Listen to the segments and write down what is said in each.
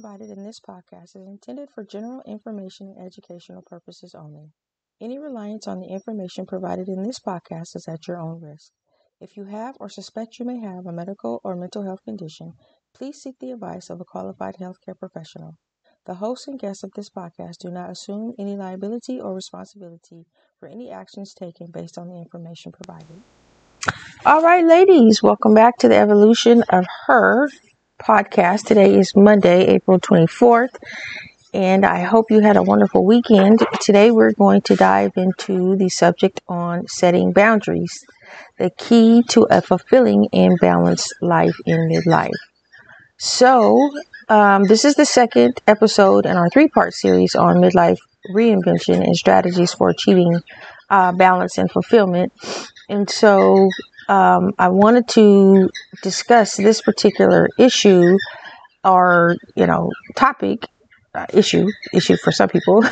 provided in this podcast is intended for general information and educational purposes only. Any reliance on the information provided in this podcast is at your own risk. If you have or suspect you may have a medical or mental health condition, please seek the advice of a qualified healthcare professional. The hosts and guests of this podcast do not assume any liability or responsibility for any actions taken based on the information provided. All right, ladies, welcome back to the evolution of her podcast. Today is Monday, April 24th, and I hope you had a wonderful weekend. Today, we're going to dive into the subject on setting boundaries, the key to a fulfilling and balanced life in midlife. So, um, this is the second episode in our three part series on midlife reinvention and strategies for achieving uh, balance and fulfillment. And so, um, I wanted to discuss this particular issue or, you know, topic, uh, issue, issue for some people,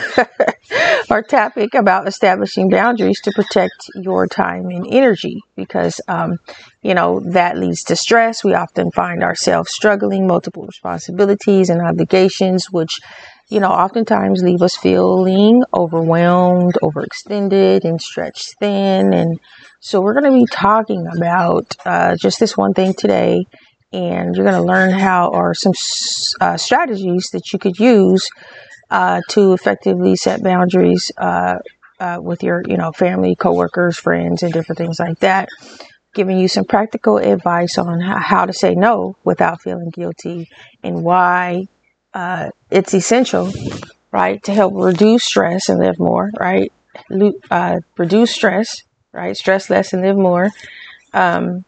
or topic about establishing boundaries to protect your time and energy because, um, you know, that leads to stress. We often find ourselves struggling multiple responsibilities and obligations, which you know, oftentimes leave us feeling overwhelmed, overextended, and stretched thin. And so we're going to be talking about uh, just this one thing today. And you're going to learn how or some uh, strategies that you could use uh, to effectively set boundaries uh, uh, with your, you know, family, coworkers, friends, and different things like that. Giving you some practical advice on how to say no without feeling guilty and why uh, it's essential, right, to help reduce stress and live more, right? Uh, reduce stress, right? Stress less and live more. Um,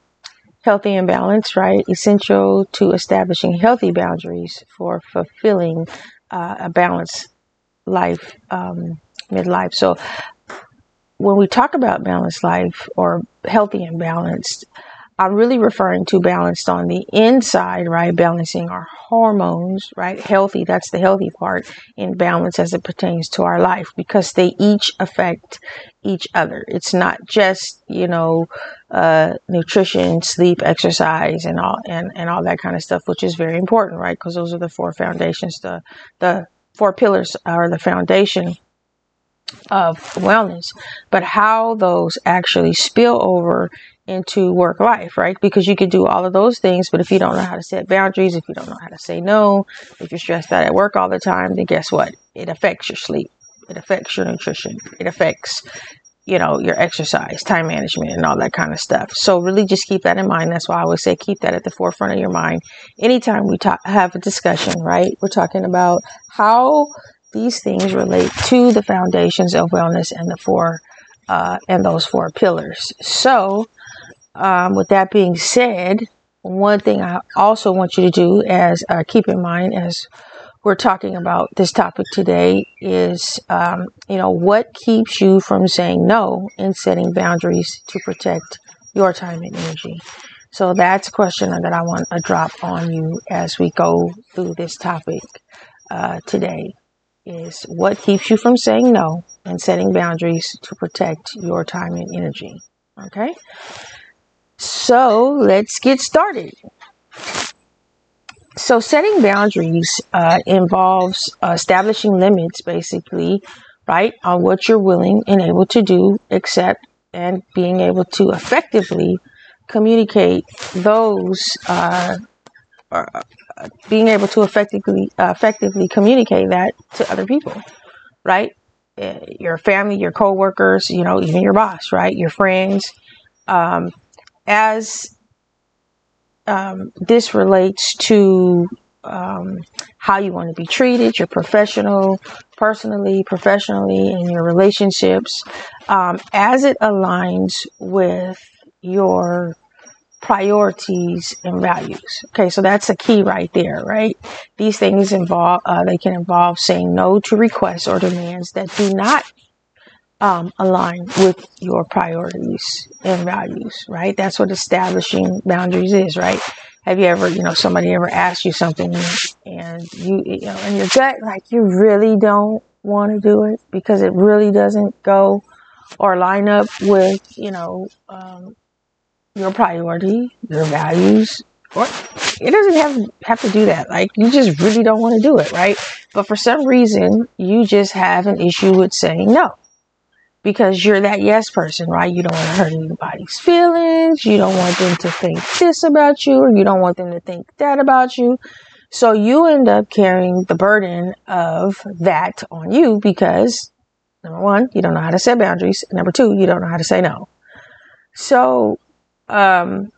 healthy and balanced, right? Essential to establishing healthy boundaries for fulfilling uh, a balanced life, um, midlife. So, when we talk about balanced life or healthy and balanced, I'm really referring to balanced on the inside, right? Balancing our hormones, right? Healthy, that's the healthy part in balance as it pertains to our life because they each affect each other. It's not just, you know, uh, nutrition, sleep, exercise, and all, and, and all that kind of stuff, which is very important, right? Because those are the four foundations, the, the four pillars are the foundation of wellness, but how those actually spill over into work life, right? Because you could do all of those things, but if you don't know how to set boundaries, if you don't know how to say no, if you're stressed out at work all the time, then guess what? It affects your sleep. It affects your nutrition. It affects, you know, your exercise, time management, and all that kind of stuff. So really just keep that in mind. That's why I always say keep that at the forefront of your mind. Anytime we talk, have a discussion, right? We're talking about how these things relate to the foundations of wellness and the four uh, and those four pillars. So, um, with that being said, one thing I also want you to do, as uh, keep in mind as we're talking about this topic today, is um, you know what keeps you from saying no and setting boundaries to protect your time and energy. So that's a question that I want to drop on you as we go through this topic uh, today. Is what keeps you from saying no and setting boundaries to protect your time and energy. Okay. So let's get started. So, setting boundaries uh, involves establishing limits, basically, right, on what you're willing and able to do, accept, and being able to effectively communicate those, uh, uh being able to effectively effectively communicate that to other people, right? Uh, your family, your coworkers, you know, even your boss, right? Your friends. Um, as um, this relates to um, how you want to be treated, your professional, personally, professionally, in your relationships, um, as it aligns with your priorities and values. Okay, so that's a key right there, right? These things involve, uh, they can involve saying no to requests or demands that do not um, align with your priorities and values, right? That's what establishing boundaries is, right? Have you ever, you know, somebody ever asked you something and you, you know, in your gut, like you really don't want to do it because it really doesn't go or line up with, you know, um, your priority, your values, or it doesn't have have to do that. Like you just really don't want to do it, right? But for some reason, you just have an issue with saying no because you're that yes person, right? You don't want to hurt anybody's feelings. You don't want them to think this about you, or you don't want them to think that about you. So you end up carrying the burden of that on you because number one, you don't know how to set boundaries. Number two, you don't know how to say no. So, um,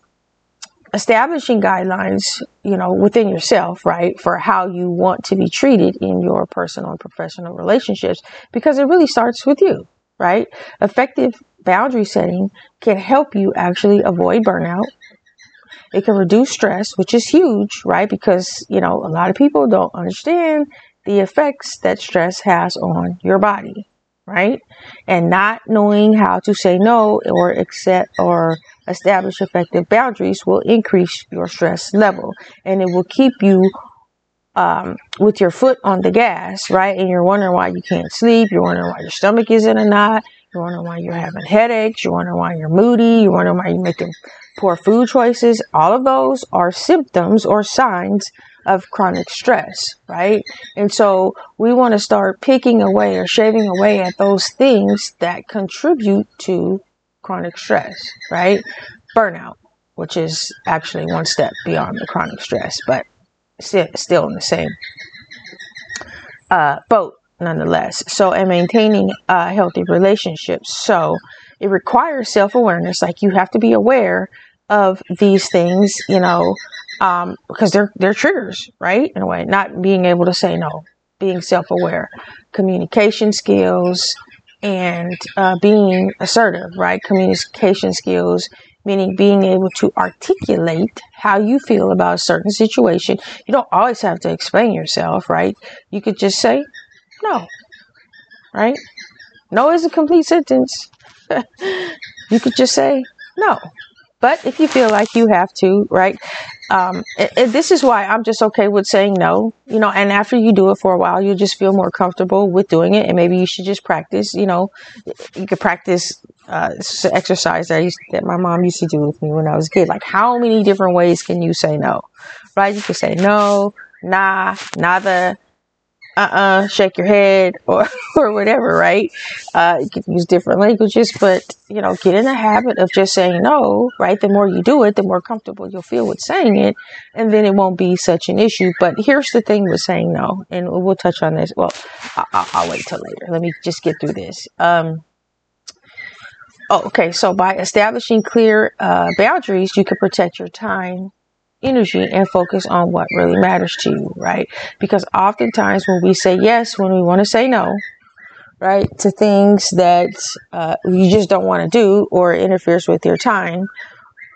establishing guidelines, you know, within yourself, right, for how you want to be treated in your personal and professional relationships, because it really starts with you right? Effective boundary setting can help you actually avoid burnout. It can reduce stress, which is huge, right? Because, you know, a lot of people don't understand the effects that stress has on your body, right? And not knowing how to say no or accept or establish effective boundaries will increase your stress level and it will keep you um, with your foot on the gas, right? And you're wondering why you can't sleep. You're wondering why your stomach is in a knot. You're wondering why you're having headaches. You're wondering why you're moody. You're wondering why you're making poor food choices. All of those are symptoms or signs of chronic stress, right? And so we want to start picking away or shaving away at those things that contribute to chronic stress, right? Burnout, which is actually one step beyond the chronic stress, but still, in the same uh, boat nonetheless. So, and maintaining uh, healthy relationships. So, it requires self awareness. Like you have to be aware of these things, you know, um, because they're they're triggers, right? In a way, not being able to say no, being self aware, communication skills, and uh, being assertive, right? Communication skills meaning being able to articulate how you feel about a certain situation. You don't always have to explain yourself, right? You could just say no, right? No is a complete sentence. you could just say no. But if you feel like you have to, right? Um, it, it, this is why I'm just okay with saying no, you know, and after you do it for a while, you just feel more comfortable with doing it. And maybe you should just practice, you know, you could practice uh, exercise that, used, that my mom used to do with me when I was a kid. Like, how many different ways can you say no? Right? You can say no, nah, nada, uh-uh, shake your head or, or whatever, right? Uh, you can use different languages, but, you know, get in the habit of just saying no, right? The more you do it, the more comfortable you'll feel with saying it, and then it won't be such an issue. But here's the thing with saying no, and we'll touch on this. Well, I- will wait till later. Let me just get through this. Um, oh, okay. So by establishing clear uh, boundaries, you can protect your time energy and focus on what really matters to you, right? Because oftentimes when we say yes, when we want to say no, right, to things that uh, you just don't want to do or interferes with your time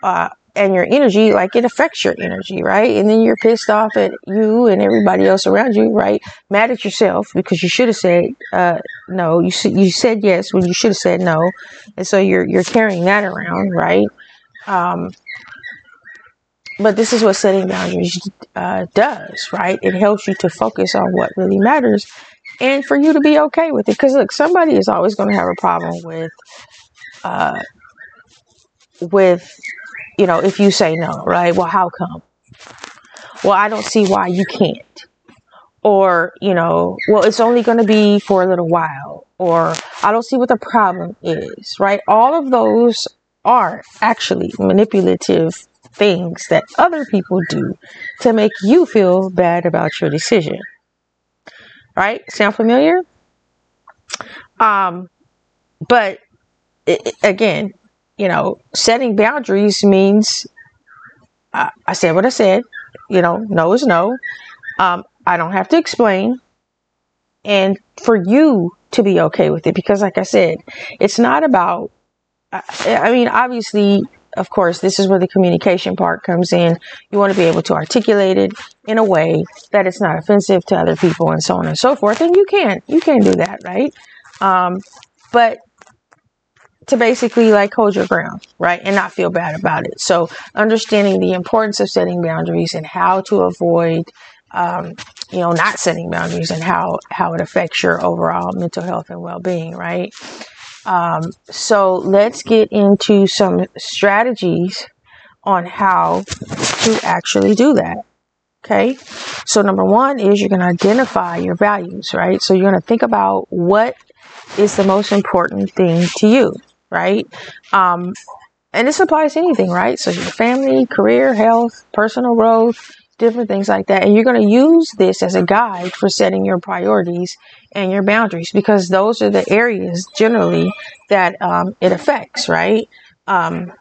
uh, and your energy, like it affects your energy, right? And then you're pissed off at you and everybody else around you, right? Mad at yourself because you should have said uh, no. You you said yes when you should have said no, and so you're you're carrying that around, right? Um, but this is what setting boundaries uh, does, right? It helps you to focus on what really matters and for you to be okay with it. Because look, somebody is always going to have a problem with, uh, with, you know, if you say no, right? Well, how come? Well, I don't see why you can't. Or, you know, well, it's only going to be for a little while. Or I don't see what the problem is, right? All of those are actually manipulative things that other people do to make you feel bad about your decision. Right? Sound familiar? Um, but it, again, you know, setting boundaries means I, I said what I said. You know, no is no. Um, I don't have to explain. And for you to be okay with it, because like I said, it's not about, I mean, obviously of course, this is where the communication part comes in. You want to be able to articulate it in a way that it's not offensive to other people and so on and so forth. And you can, you can do that, right? Um, but to basically like hold your ground, right? And not feel bad about it. So understanding the importance of setting boundaries and how to avoid, um, you know, not setting boundaries and how, how it affects your overall mental health and well-being, right? Um, so let's get into some strategies on how to actually do that. Okay. So number one is you're going to identify your values, right? So you're going to think about what is the most important thing to you, right? Um, and this applies to anything, right? So your family, career, health, personal growth, different things like that. And you're going to use this as a guide for setting your priorities and your boundaries because those are the areas generally that um, it affects, right? Um,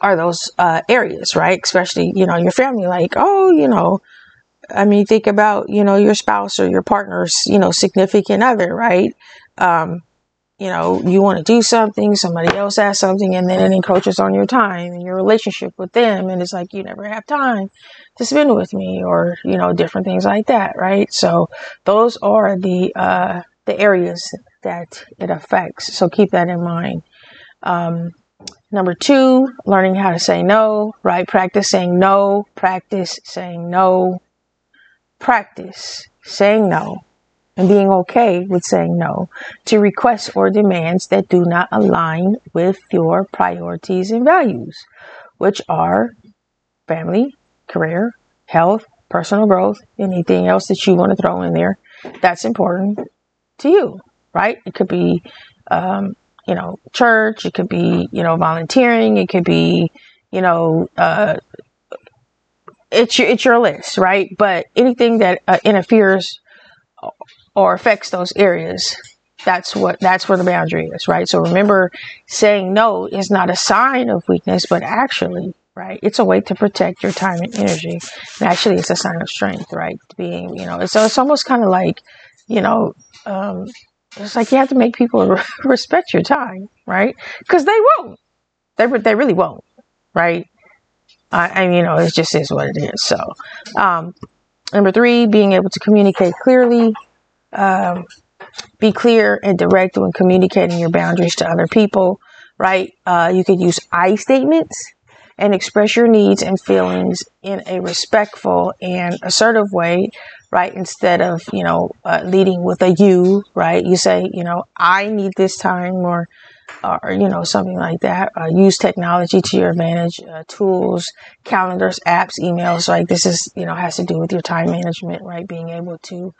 are those uh, areas, right? Especially, you know, your family, like, oh, you know, I mean, think about, you know, your spouse or your partner's, you know, significant other, right? Um, you know, you want to do something, somebody else has something, and then it encroaches on your time and your relationship with them. And it's like, you never have time to spend with me or, you know, different things like that, right? So those are the, uh, the areas that it affects. So keep that in mind. Um, Number two, learning how to say no, right? Practice saying no, practice saying no, practice saying no, and being okay with saying no to requests or demands that do not align with your priorities and values, which are family, career, health, personal growth, anything else that you want to throw in there that's important to you, right? It could be um, you know, church, it could be, you know, volunteering, it could be, you know, uh, it's your, it's your list, right? But anything that uh, interferes or affects those areas, that's what that's where the boundary is, right? So remember, saying no is not a sign of weakness, but actually, right? It's a way to protect your time and energy. And actually, it's a sign of strength, right? Being, you know, so it's almost kind of like, you know, um, it's like you have to make people respect your time, right? Because they won't. They they really won't, right? I, I you know it just is what it is. So, um, number three, being able to communicate clearly. Um, be clear and direct when communicating your boundaries to other people, right? Uh, you could use I statements and express your needs and feelings in a respectful and assertive way right? Instead of, you know, uh, leading with a you, right? You say, you know, I need this time or, or, you know, something like that. Uh, use technology to your advantage, uh, tools, calendars, apps, emails. Like this is, you know, has to do with your time management, right? Being able to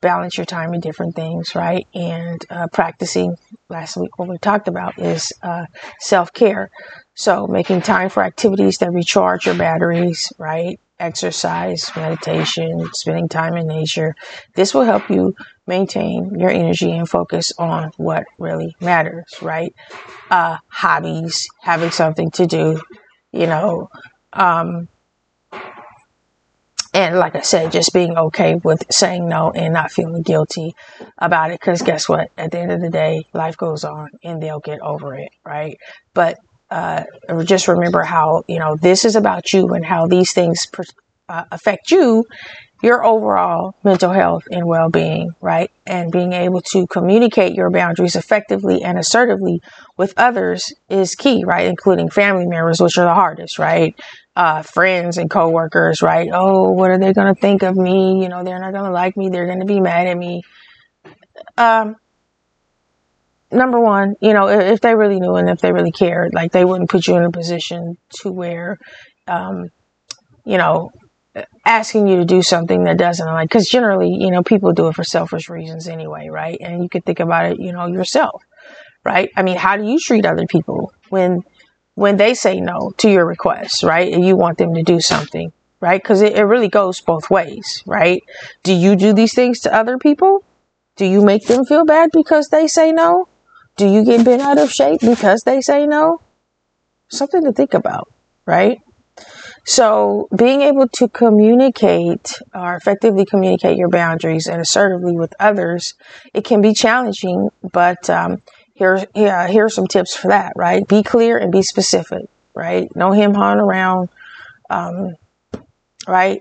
balance your time in different things, right? And uh, practicing, last week, what we talked about is uh, self care. So making time for activities that recharge your batteries, right? exercise, meditation, spending time in nature. This will help you maintain your energy and focus on what really matters, right? Uh, hobbies, having something to do, you know, um, and like I said, just being okay with saying no and not feeling guilty about it. Cause guess what? At the end of the day, life goes on and they'll get over it, right? But uh, just remember how you know this is about you and how these things per, uh, affect you your overall mental health and well-being right and being able to communicate your boundaries effectively and assertively with others is key right including family members which are the hardest right uh, friends and coworkers right? Oh what are they going to think of me? You know they're not going to like me. They're going to be mad at me. Um, number one, you know, if they really knew and if they really cared, like they wouldn't put you in a position to where, um, you know, asking you to do something that doesn't like, because generally, you know, people do it for selfish reasons anyway, right? And you could think about it, you know, yourself, right? I mean, how do you treat other people when, when they say no to your request, right? And you want them to do something, right? Because it, it really goes both ways, right? Do you do these things to other people? Do you make them feel bad because they say no? Do you get bent out of shape because they say no? Something to think about, right? So, being able to communicate or effectively communicate your boundaries and assertively with others, it can be challenging, but um, here, yeah, here are some tips for that, right? Be clear and be specific, right? No him hawing around, um, right?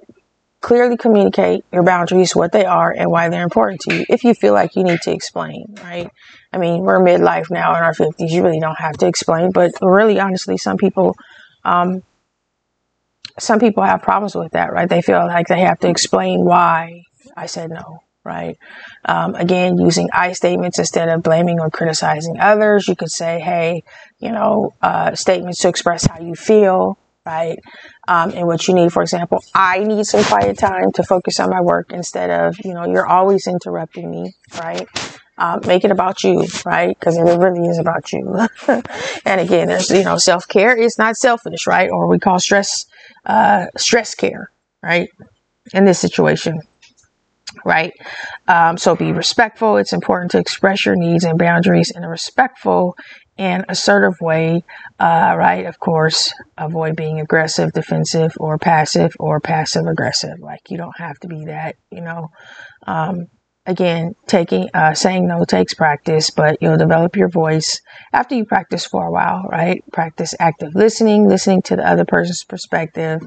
Clearly communicate your boundaries, what they are, and why they're important to you. If you feel like you need to explain, right? I mean, we're midlife now in our 50s. You really don't have to explain, but really, honestly, some people, um, some people have problems with that, right? They feel like they have to explain why I said no, right? Um, again, using I statements instead of blaming or criticizing others. You could say, hey, you know, uh, statements to express how you feel, right? Um, and what you need, for example, I need some quiet time to focus on my work instead of, you know, you're always interrupting me, right? Um, make it about you, right? Because it really is about you. and again, there's, you know, self care is not selfish, right? Or we call stress, uh, stress care, right? In this situation right? Um, so be respectful. It's important to express your needs and boundaries in a respectful and assertive way, uh, right? Of course, avoid being aggressive, defensive, or passive, or passive aggressive. Like you don't have to be that, you know. Um, again, taking uh, saying no takes practice, but you'll develop your voice after you practice for a while, right? Practice active listening, listening to the other person's perspective,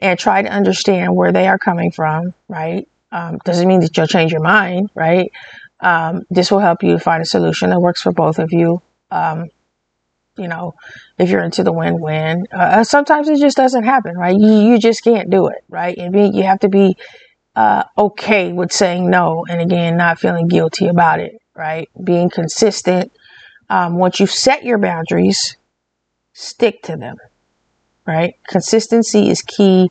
and try to understand where they are coming from, right? Um, doesn't mean that you'll change your mind, right? Um, this will help you find a solution that works for both of you. Um, you know, if you're into the win-win, uh, uh sometimes it just doesn't happen, right? You, you just can't do it, right? And be, you have to be uh, okay with saying no, and again, not feeling guilty about it, right? Being consistent. Um, once you've set your boundaries, stick to them, right? Consistency is key.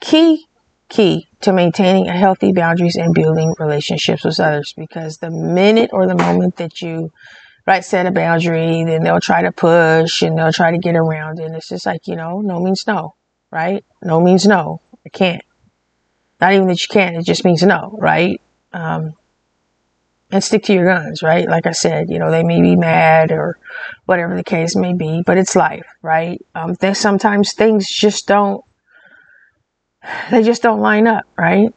Key key to maintaining a healthy boundaries and building relationships with others because the minute or the moment that you right set a boundary then they'll try to push and they'll try to get around and it's just like you know no means no right? No means no. I can't. Not even that you can't it just means no right? Um, and stick to your guns right? Like i said you know they may be mad or whatever the case may be but it's life right? Um, sometimes things just don't they just don't line up, right?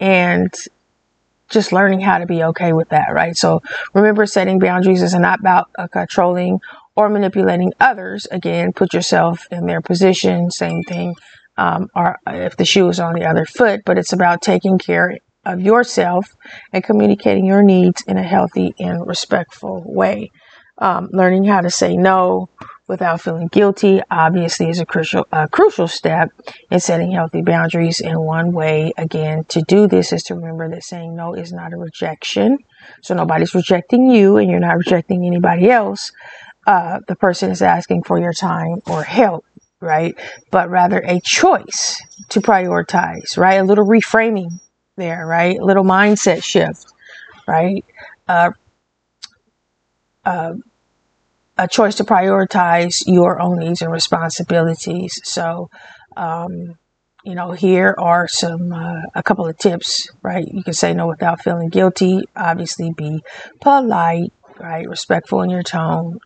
And just learning how to be okay with that, right? So remember, setting boundaries is not about uh, controlling or manipulating others. Again, put yourself in their position. Same thing, um, or if the shoe is on the other foot, but it's about taking care of yourself and communicating your needs in a healthy and respectful way. Um, learning how to say no, without feeling guilty obviously is a crucial a crucial step in setting healthy boundaries. And one way again to do this is to remember that saying no is not a rejection. So nobody's rejecting you and you're not rejecting anybody else. Uh, the person is asking for your time or help right? But rather a choice to prioritize right? A little reframing there right? A little mindset shift right? Uh, uh, a choice to prioritize your own needs and responsibilities. So, um, you know, here are some uh, a couple of tips, right? You can say no without feeling guilty. Obviously, be polite, right? Respectful in your tone.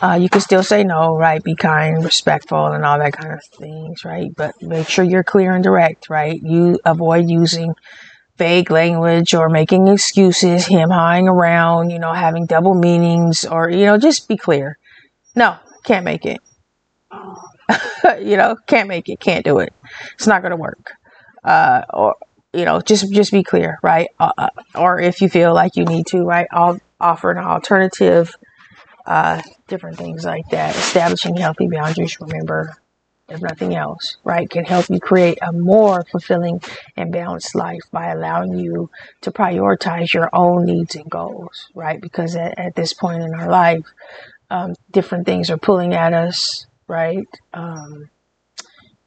Uh, you can still say no, right? Be kind, respectful, and all that kind of things, right? But make sure you're clear and direct, right? You avoid using vague language or making excuses, him hawing around, you know, having double meanings, or, you know, just be clear. No, can't make it. you know, can't make it, can't do it. It's not going to work. Uh, or, you know, just just be clear, right? Uh, uh, or if you feel like you need to, right? I'll offer an alternative, uh, different things like that. Establishing healthy boundaries. Remember, if nothing else, right, can help you create a more fulfilling and balanced life by allowing you to prioritize your own needs and goals, right? Because at, at this point in our life, um, different things are pulling at us, right? Um,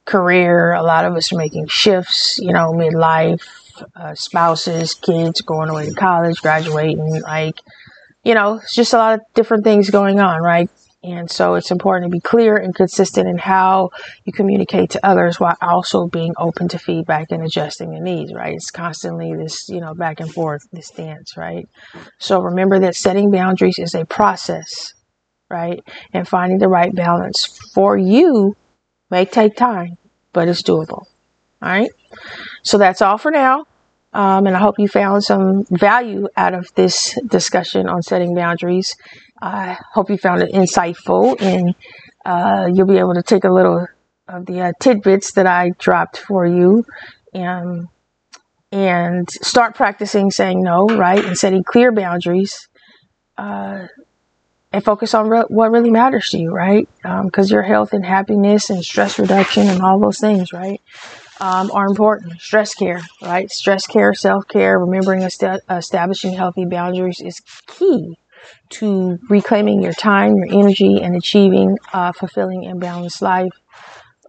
career, a lot of us are making shifts, you know, midlife, uh, spouses, kids going away to college, graduating, like, you know, it's just a lot of different things going on, right? And so it's important to be clear and consistent in how you communicate to others while also being open to feedback and adjusting the needs, right? It's constantly this, you know, back and forth, this dance, right? So remember that setting boundaries is a process, right? And finding the right balance for you may take time, but it's doable. All right. So that's all for now. Um, and I hope you found some value out of this discussion on setting boundaries. I hope you found it insightful and uh, you'll be able to take a little of the uh, tidbits that I dropped for you and, and start practicing saying no, right? And setting clear boundaries. Uh, and focus on re- what really matters to you, right? Because um, your health and happiness and stress reduction and all those things, right? um, are important. Stress care, right? Stress care, self care, remembering est- establishing healthy boundaries is key to reclaiming your time, your energy, and achieving a fulfilling and balanced life,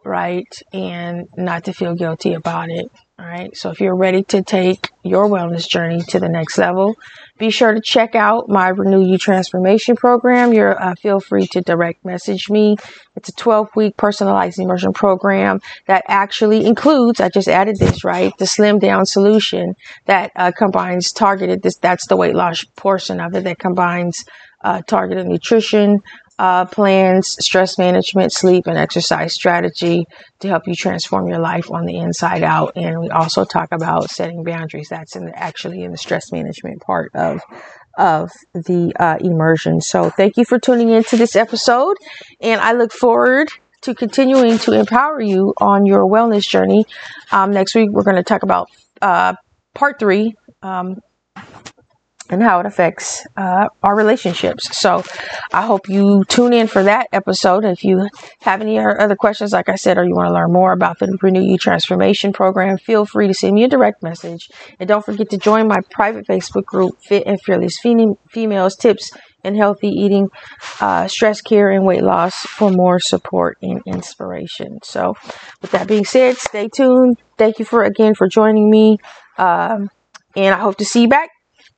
right? And not to feel guilty about it. All right. So if you're ready to take your wellness journey to the next level, be sure to check out my Renew You Transformation program. You're uh, feel free to direct message me. It's a 12 week personalized immersion program that actually includes. I just added this right, the slim down solution that uh, combines targeted. This that's the weight loss portion of it that combines uh, targeted nutrition, uh, plans, stress management, sleep, and exercise strategy to help you transform your life on the inside out. And we also talk about setting boundaries. That's in the, actually in the stress management part of of the uh, immersion. So thank you for tuning in to this episode, and I look forward to continuing to empower you on your wellness journey. Um, next week, we're going to talk about uh, part three. Um, and how it affects uh, our relationships. So I hope you tune in for that episode. If you have any other questions, like I said, or you want to learn more about the Renew You Transformation Program, feel free to send me a direct message. And don't forget to join my private Facebook group, Fit and Fearless Females Tips and Healthy Eating, uh, Stress Care, and Weight Loss for more support and inspiration. So with that being said, stay tuned. Thank you for again for joining me. Um, and I hope to see you back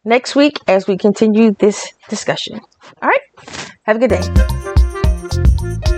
next week as we continue this discussion. All right. Have a good day.